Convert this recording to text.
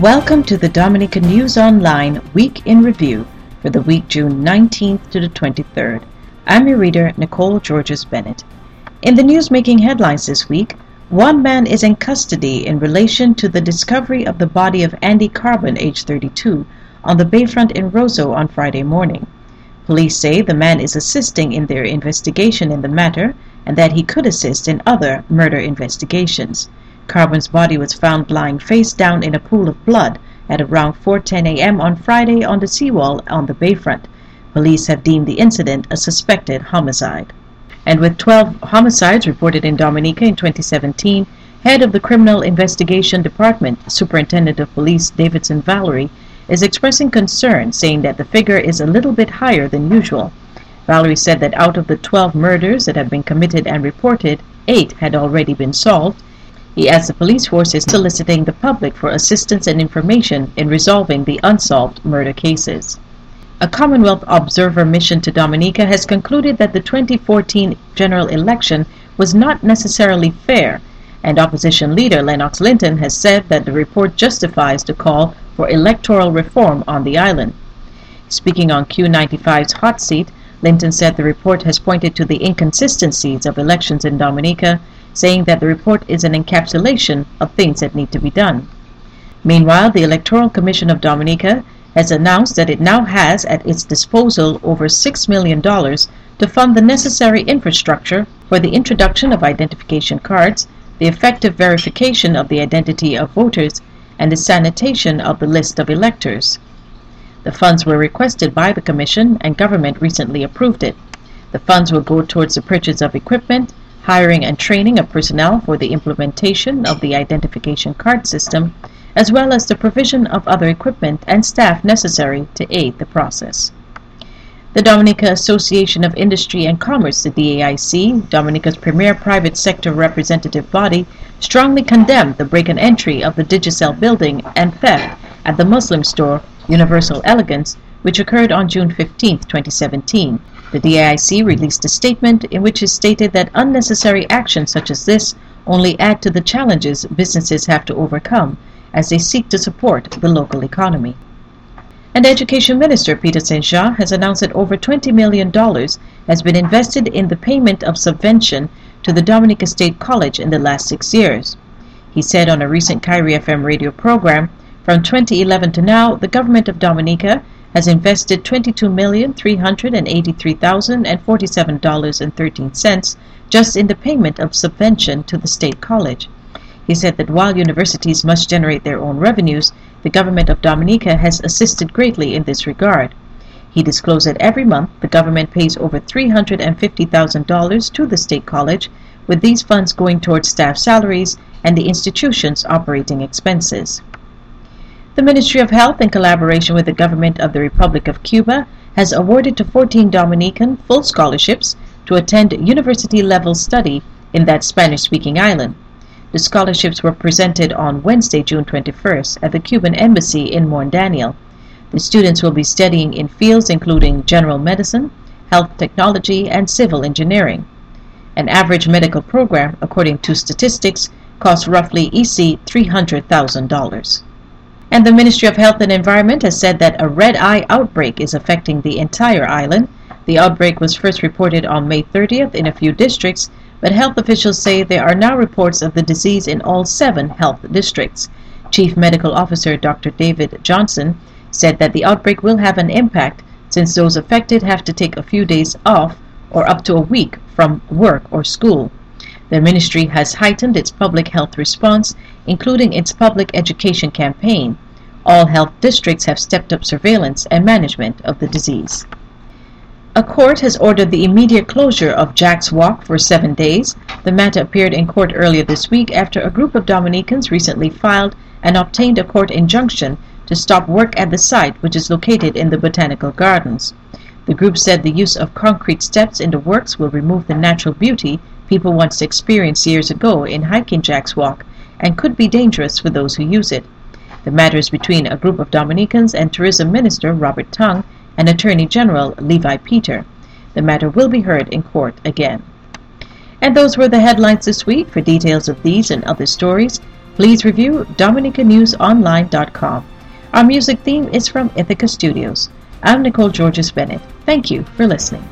Welcome to the Dominica News Online Week in Review for the week June 19th to the 23rd. I'm your reader, Nicole Georges Bennett. In the newsmaking headlines this week, one man is in custody in relation to the discovery of the body of Andy Carbon, age 32, on the bayfront in Roseau on Friday morning. Police say the man is assisting in their investigation in the matter and that he could assist in other murder investigations. Carbon's body was found lying face down in a pool of blood at around 4:10 a.m. on Friday on the seawall on the bayfront. Police have deemed the incident a suspected homicide. And with 12 homicides reported in Dominica in 2017, head of the Criminal Investigation Department, Superintendent of Police Davidson Valerie, is expressing concern, saying that the figure is a little bit higher than usual. Valerie said that out of the 12 murders that have been committed and reported, 8 had already been solved, he adds the police force is soliciting the public for assistance and information in resolving the unsolved murder cases. A Commonwealth Observer mission to Dominica has concluded that the 2014 general election was not necessarily fair, and opposition leader Lennox Linton has said that the report justifies the call for electoral reform on the island. Speaking on Q95's hot seat, Linton said the report has pointed to the inconsistencies of elections in Dominica saying that the report is an encapsulation of things that need to be done. Meanwhile, the Electoral Commission of Dominica has announced that it now has at its disposal over $6 million to fund the necessary infrastructure for the introduction of identification cards, the effective verification of the identity of voters, and the sanitation of the list of electors. The funds were requested by the Commission and government recently approved it. The funds will go towards the purchase of equipment, hiring and training of personnel for the implementation of the identification card system, as well as the provision of other equipment and staff necessary to aid the process. The Dominica Association of Industry and Commerce, the DAIC, Dominica's premier private sector representative body, strongly condemned the break and entry of the Digicel building and theft at the Muslim store Universal Elegance, which occurred on June 15, 2017. The DAIC released a statement in which it stated that unnecessary actions such as this only add to the challenges businesses have to overcome as they seek to support the local economy. And Education Minister Peter St. Jean has announced that over $20 million has been invested in the payment of subvention to the Dominica State College in the last six years. He said on a recent Kairi FM radio program, from 2011 to now, the government of Dominica has invested $22,383,047.13 just in the payment of subvention to the state college. He said that while universities must generate their own revenues, the government of Dominica has assisted greatly in this regard. He disclosed that every month the government pays over $350,000 to the state college, with these funds going towards staff salaries and the institution's operating expenses. The Ministry of Health, in collaboration with the government of the Republic of Cuba, has awarded to 14 Dominican full scholarships to attend university-level study in that Spanish-speaking island. The scholarships were presented on Wednesday, June 21st, at the Cuban Embassy in Morne Daniel. The students will be studying in fields including general medicine, health technology, and civil engineering. An average medical program, according to statistics, costs roughly EC $300,000. And the Ministry of Health and Environment has said that a red eye outbreak is affecting the entire island. The outbreak was first reported on May 30th in a few districts, but health officials say there are now reports of the disease in all seven health districts. Chief Medical Officer Dr. David Johnson said that the outbreak will have an impact since those affected have to take a few days off or up to a week from work or school. The ministry has heightened its public health response, including its public education campaign. All health districts have stepped up surveillance and management of the disease. A court has ordered the immediate closure of Jack's Walk for seven days. The matter appeared in court earlier this week after a group of Dominicans recently filed and obtained a court injunction to stop work at the site, which is located in the Botanical Gardens. The group said the use of concrete steps in the works will remove the natural beauty people once experienced years ago in hiking Jack's Walk and could be dangerous for those who use it. The matter is between a group of Dominicans and Tourism Minister Robert Tonge and Attorney General Levi Peter. The matter will be heard in court again. And those were the headlines this week. For details of these and other stories, please review DominicaNewsOnline.com. Our music theme is from Ithaca Studios. I'm Nicole Georges Bennett. Thank you for listening.